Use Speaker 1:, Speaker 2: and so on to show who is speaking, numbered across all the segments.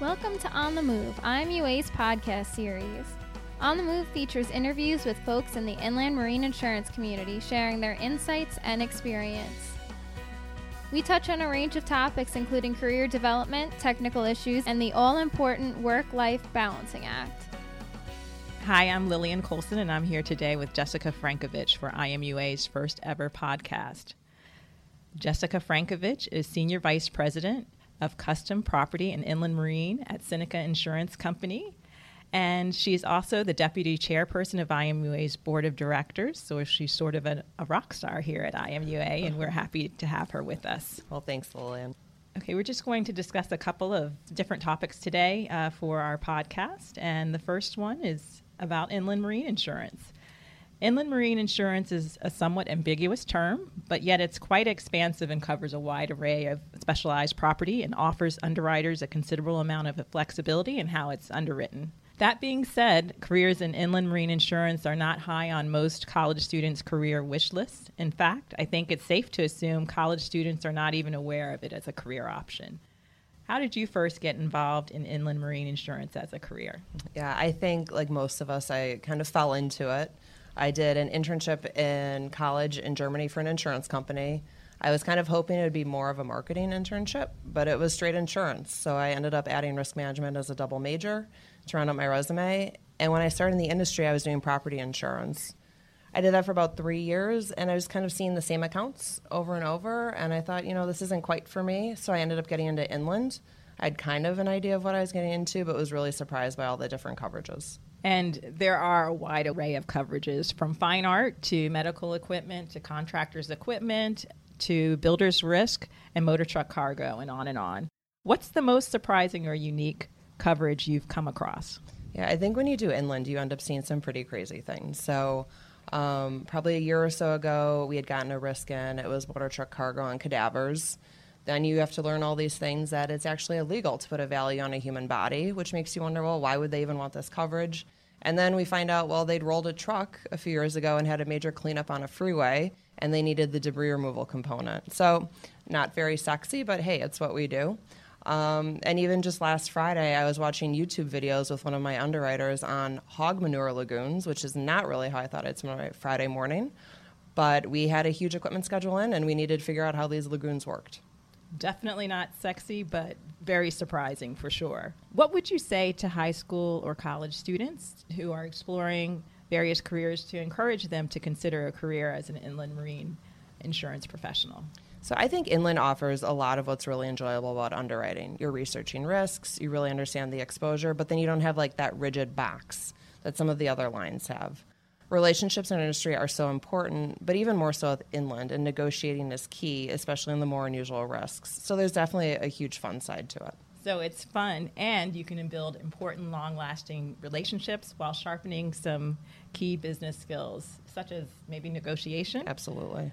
Speaker 1: Welcome to On the Move, IMUA's podcast series. On the Move features interviews with folks in the inland marine insurance community sharing their insights and experience. We touch on a range of topics including career development, technical issues, and the all important work life balancing act.
Speaker 2: Hi, I'm Lillian Colson, and I'm here today with Jessica Frankovich for IMUA's first ever podcast. Jessica Frankovich is Senior Vice President of Custom Property and Inland Marine at Seneca Insurance Company. And she's also the deputy chairperson of IMUA's board of directors. So she's sort of a, a rock star here at IMUA, and we're happy to have her with us.
Speaker 3: Well, thanks, Lillian.
Speaker 2: Okay, we're just going to discuss a couple of different topics today uh, for our podcast. And the first one is about inland marine insurance. Inland marine insurance is a somewhat ambiguous term, but yet it's quite expansive and covers a wide array of specialized property and offers underwriters a considerable amount of flexibility in how it's underwritten. That being said, careers in inland marine insurance are not high on most college students' career wish lists. In fact, I think it's safe to assume college students are not even aware of it as a career option. How did you first get involved in inland marine insurance as a career?
Speaker 3: Yeah, I think like most of us, I kind of fell into it. I did an internship in college in Germany for an insurance company. I was kind of hoping it would be more of a marketing internship, but it was straight insurance. So I ended up adding risk management as a double major to round up my resume. And when I started in the industry, I was doing property insurance. I did that for about three years, and I was kind of seeing the same accounts over and over. And I thought, you know, this isn't quite for me. So I ended up getting into inland. I had kind of an idea of what I was getting into, but was really surprised by all the different coverages.
Speaker 2: And there are a wide array of coverages from fine art to medical equipment to contractors' equipment to builder's risk and motor truck cargo and on and on. What's the most surprising or unique coverage you've come across?
Speaker 3: Yeah, I think when you do inland, you end up seeing some pretty crazy things. So, um, probably a year or so ago, we had gotten a risk in. It was motor truck cargo and cadavers. Then you have to learn all these things that it's actually illegal to put a value on a human body, which makes you wonder, well, why would they even want this coverage? And then we find out, well, they'd rolled a truck a few years ago and had a major cleanup on a freeway, and they needed the debris removal component. So, not very sexy, but hey, it's what we do. Um, and even just last Friday, I was watching YouTube videos with one of my underwriters on hog manure lagoons, which is not really how I thought spend my Friday morning. But we had a huge equipment schedule in, and we needed to figure out how these lagoons worked.
Speaker 2: Definitely not sexy, but very surprising for sure. What would you say to high school or college students who are exploring various careers to encourage them to consider a career as an inland marine insurance professional?
Speaker 3: So I think inland offers a lot of what's really enjoyable about underwriting. You're researching risks, you really understand the exposure, but then you don't have like that rigid box that some of the other lines have. Relationships in industry are so important, but even more so with inland, and negotiating is key, especially in the more unusual risks. So there's definitely a huge fun side to it.
Speaker 2: So it's fun, and you can build important, long lasting relationships while sharpening some key business skills, such as maybe negotiation.
Speaker 3: Absolutely.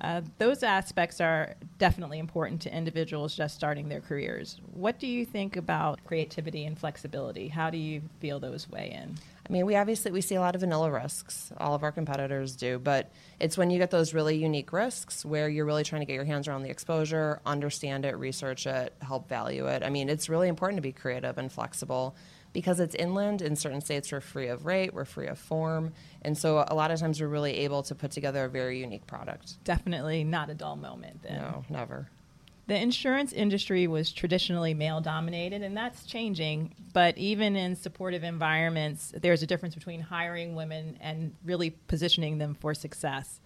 Speaker 2: Uh, those aspects are definitely important to individuals just starting their careers. What do you think about creativity and flexibility? How do you feel those weigh in?
Speaker 3: I mean, we obviously we see a lot of vanilla risks. All of our competitors do, but it's when you get those really unique risks where you're really trying to get your hands around the exposure, understand it, research it, help value it. I mean, it's really important to be creative and flexible because it's inland in certain states we're free of rate we're free of form and so a lot of times we're really able to put together a very unique product
Speaker 2: definitely not a dull moment then
Speaker 3: no never
Speaker 2: the insurance industry was traditionally male dominated and that's changing but even in supportive environments there's a difference between hiring women and really positioning them for success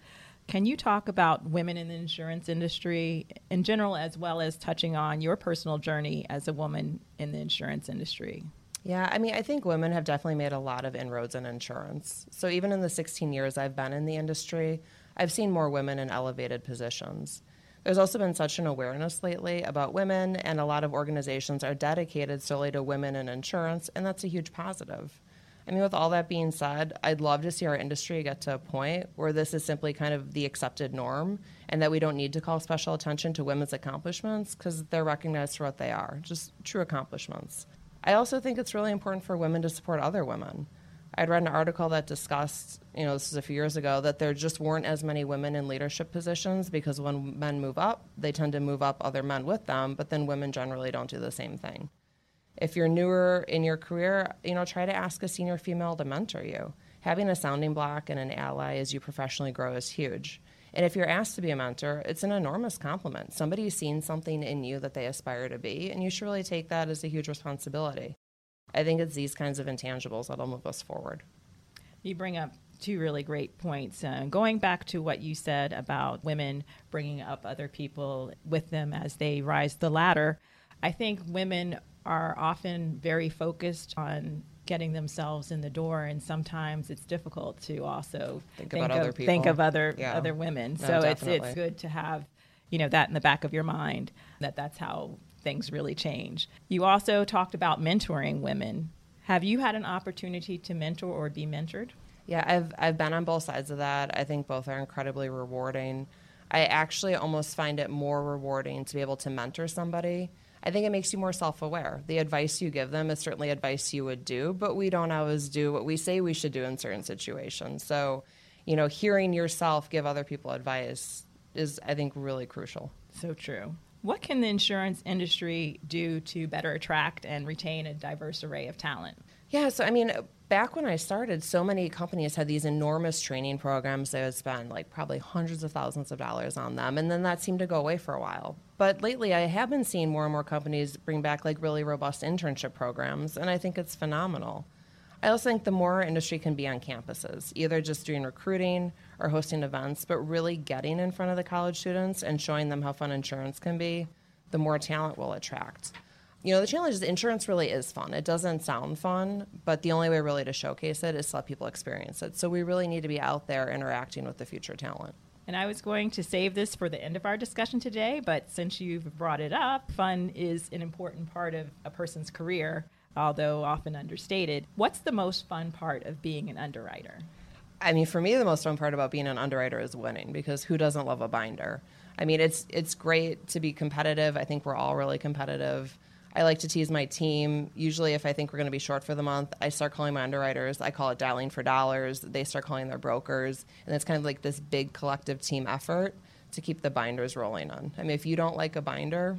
Speaker 2: can you talk about women in the insurance industry in general as well as touching on your personal journey as a woman in the insurance industry
Speaker 3: yeah, I mean, I think women have definitely made a lot of inroads in insurance. So even in the 16 years I've been in the industry, I've seen more women in elevated positions. There's also been such an awareness lately about women, and a lot of organizations are dedicated solely to women in insurance, and that's a huge positive. I mean, with all that being said, I'd love to see our industry get to a point where this is simply kind of the accepted norm and that we don't need to call special attention to women's accomplishments because they're recognized for what they are just true accomplishments. I also think it's really important for women to support other women. I'd read an article that discussed, you know, this is a few years ago, that there just weren't as many women in leadership positions because when men move up, they tend to move up other men with them, but then women generally don't do the same thing. If you're newer in your career, you know, try to ask a senior female to mentor you. Having a sounding block and an ally as you professionally grow is huge. And if you're asked to be a mentor, it's an enormous compliment. Somebody's seen something in you that they aspire to be, and you should really take that as a huge responsibility. I think it's these kinds of intangibles that'll move us forward.
Speaker 2: You bring up two really great points. Uh, going back to what you said about women bringing up other people with them as they rise the ladder, I think women are often very focused on getting themselves in the door, and sometimes it's difficult to also
Speaker 3: think, think about
Speaker 2: of,
Speaker 3: other people.
Speaker 2: Think of other
Speaker 3: yeah.
Speaker 2: other women.
Speaker 3: No,
Speaker 2: so
Speaker 3: definitely.
Speaker 2: it's it's good to have you know that in the back of your mind that that's how things really change. You also talked about mentoring women. Have you had an opportunity to mentor or be mentored?
Speaker 3: Yeah, I've I've been on both sides of that. I think both are incredibly rewarding. I actually almost find it more rewarding to be able to mentor somebody. I think it makes you more self-aware. The advice you give them is certainly advice you would do, but we don't always do what we say we should do in certain situations. So, you know, hearing yourself give other people advice is I think really crucial.
Speaker 2: So true. What can the insurance industry do to better attract and retain a diverse array of talent?
Speaker 3: Yeah, so I mean, back when I started, so many companies had these enormous training programs. They would spend like probably hundreds of thousands of dollars on them, and then that seemed to go away for a while. But lately, I have been seeing more and more companies bring back like really robust internship programs, and I think it's phenomenal. I also think the more our industry can be on campuses, either just doing recruiting or hosting events, but really getting in front of the college students and showing them how fun insurance can be, the more talent we'll attract. You know, the challenge is insurance really is fun. It doesn't sound fun, but the only way really to showcase it is to let people experience it. So we really need to be out there interacting with the future talent.
Speaker 2: And I was going to save this for the end of our discussion today, but since you've brought it up, fun is an important part of a person's career, although often understated. What's the most fun part of being an underwriter?
Speaker 3: I mean, for me, the most fun part about being an underwriter is winning because who doesn't love a binder? I mean, it's it's great to be competitive. I think we're all really competitive. I like to tease my team. Usually, if I think we're going to be short for the month, I start calling my underwriters. I call it dialing for dollars. They start calling their brokers. And it's kind of like this big collective team effort to keep the binders rolling on. I mean, if you don't like a binder,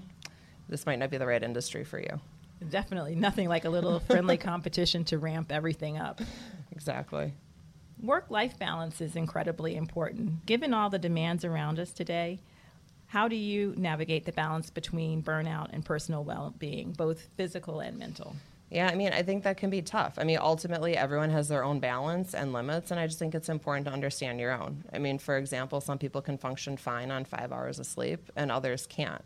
Speaker 3: this might not be the right industry for you.
Speaker 2: Definitely nothing like a little friendly competition to ramp everything up.
Speaker 3: Exactly.
Speaker 2: Work life balance is incredibly important. Given all the demands around us today, how do you navigate the balance between burnout and personal well being, both physical and mental?
Speaker 3: Yeah, I mean, I think that can be tough. I mean, ultimately, everyone has their own balance and limits, and I just think it's important to understand your own. I mean, for example, some people can function fine on five hours of sleep, and others can't.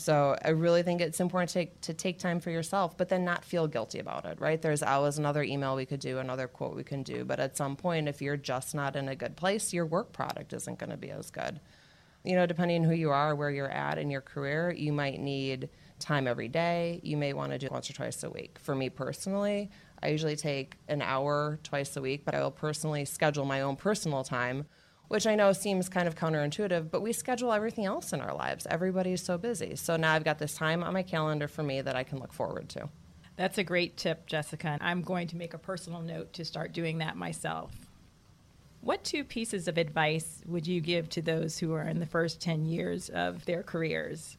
Speaker 3: So I really think it's important to take, to take time for yourself, but then not feel guilty about it, right? There's always another email we could do, another quote we can do, but at some point, if you're just not in a good place, your work product isn't going to be as good you know, depending on who you are, where you're at in your career, you might need time every day. You may want to do once or twice a week. For me personally, I usually take an hour twice a week, but I will personally schedule my own personal time, which I know seems kind of counterintuitive, but we schedule everything else in our lives. Everybody's so busy. So now I've got this time on my calendar for me that I can look forward to.
Speaker 2: That's a great tip, Jessica. I'm going to make a personal note to start doing that myself. What two pieces of advice would you give to those who are in the first 10 years of their careers?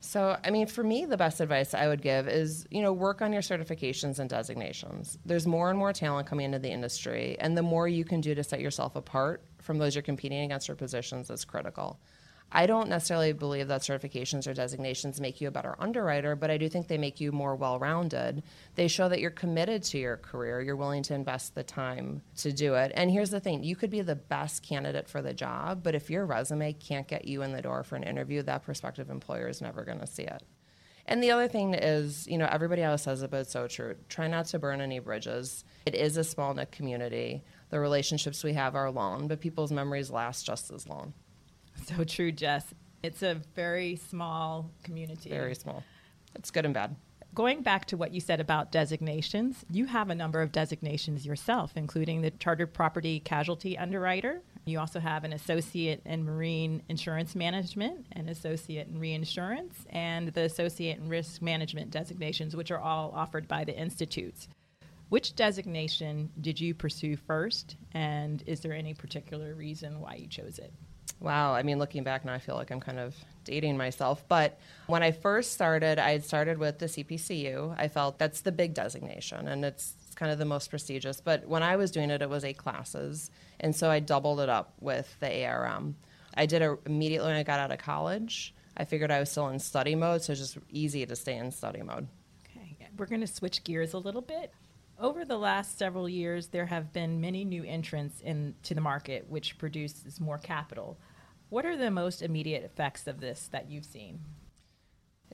Speaker 3: So, I mean, for me, the best advice I would give is, you know, work on your certifications and designations. There's more and more talent coming into the industry, and the more you can do to set yourself apart from those you're competing against for positions is critical. I don't necessarily believe that certifications or designations make you a better underwriter, but I do think they make you more well rounded. They show that you're committed to your career, you're willing to invest the time to do it. And here's the thing you could be the best candidate for the job, but if your resume can't get you in the door for an interview, that prospective employer is never going to see it. And the other thing is, you know, everybody else says it, but it's so true. Try not to burn any bridges. It is a small knit community. The relationships we have are long, but people's memories last just as long.
Speaker 2: So true, Jess. It's a very small community.
Speaker 3: Very small. It's good and bad.
Speaker 2: Going back to what you said about designations, you have a number of designations yourself, including the Chartered Property Casualty Underwriter. You also have an Associate in Marine Insurance Management, an Associate in Reinsurance, and the Associate in Risk Management designations, which are all offered by the institutes. Which designation did you pursue first, and is there any particular reason why you chose it?
Speaker 3: Wow. I mean, looking back now, I feel like I'm kind of dating myself. But when I first started, I had started with the CPCU. I felt that's the big designation and it's kind of the most prestigious. But when I was doing it, it was eight classes. And so I doubled it up with the ARM. I did it immediately when I got out of college. I figured I was still in study mode, so it's just easy to stay in study mode.
Speaker 2: Okay, we're going to switch gears a little bit. Over the last several years, there have been many new entrants into the market, which produces more capital. What are the most immediate effects of this that you've seen?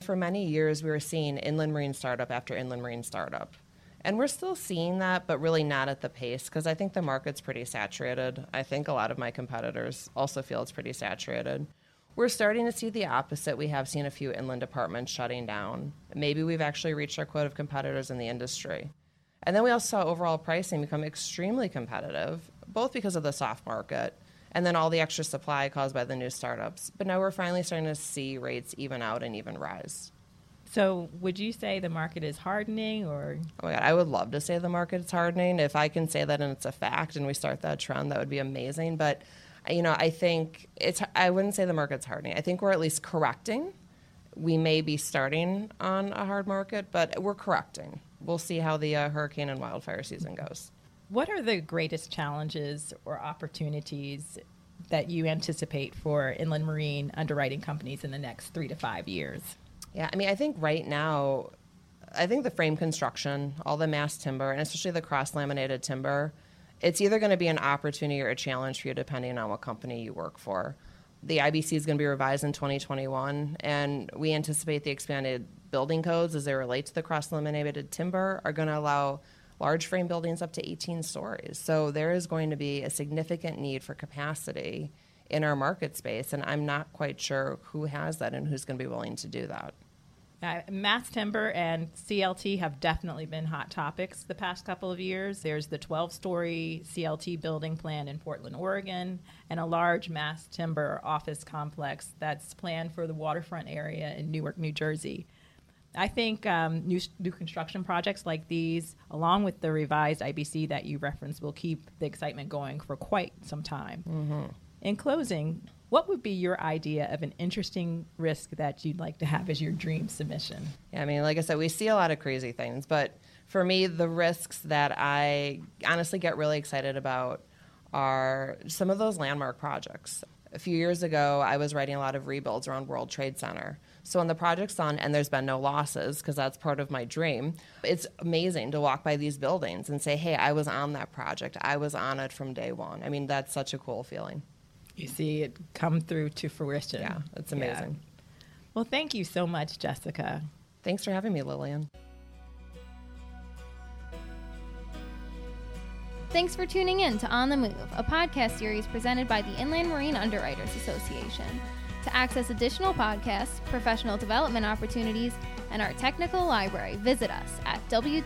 Speaker 3: For many years, we were seeing inland marine startup after inland marine startup. And we're still seeing that, but really not at the pace because I think the market's pretty saturated. I think a lot of my competitors also feel it's pretty saturated. We're starting to see the opposite. We have seen a few inland departments shutting down. Maybe we've actually reached our quota of competitors in the industry. And then we also saw overall pricing become extremely competitive, both because of the soft market and then all the extra supply caused by the new startups. But now we're finally starting to see rates even out and even rise.
Speaker 2: So, would you say the market is hardening or?
Speaker 3: Oh my God, I would love to say the market is hardening. If I can say that and it's a fact and we start that trend, that would be amazing. But, you know, I think it's, I wouldn't say the market's hardening. I think we're at least correcting. We may be starting on a hard market, but we're correcting we'll see how the uh, hurricane and wildfire season goes.
Speaker 2: What are the greatest challenges or opportunities that you anticipate for inland marine underwriting companies in the next three to five years?
Speaker 3: Yeah, I mean, I think right now, I think the frame construction, all the mass timber, and especially the cross laminated timber, it's either going to be an opportunity or a challenge for you depending on what company you work for. The IBC is going to be revised in 2021, and we anticipate the expanded building codes as they relate to the cross laminated timber are going to allow large frame buildings up to 18 stories. So there is going to be a significant need for capacity in our market space, and I'm not quite sure who has that and who's going to be willing to do that.
Speaker 2: Uh, mass timber and CLT have definitely been hot topics the past couple of years. There's the 12 story CLT building plan in Portland, Oregon, and a large mass timber office complex that's planned for the waterfront area in Newark, New Jersey. I think um, new, new construction projects like these, along with the revised IBC that you referenced, will keep the excitement going for quite some time. Mm-hmm. In closing, what would be your idea of an interesting risk that you'd like to have as your dream submission?
Speaker 3: Yeah, I mean, like I said, we see a lot of crazy things, but for me, the risks that I honestly get really excited about are some of those landmark projects. A few years ago, I was writing a lot of rebuilds around World Trade Center. So when the project's done and there's been no losses, because that's part of my dream, it's amazing to walk by these buildings and say, hey, I was on that project. I was on it from day one. I mean, that's such a cool feeling.
Speaker 2: You see it come through to fruition.
Speaker 3: Yeah, it's amazing. Yeah.
Speaker 2: Well, thank you so much, Jessica.
Speaker 3: Thanks for having me, Lillian.
Speaker 1: Thanks for tuning in to On the Move, a podcast series presented by the Inland Marine Underwriters Association. To access additional podcasts, professional development opportunities, and our technical library, visit us at www.imua.org.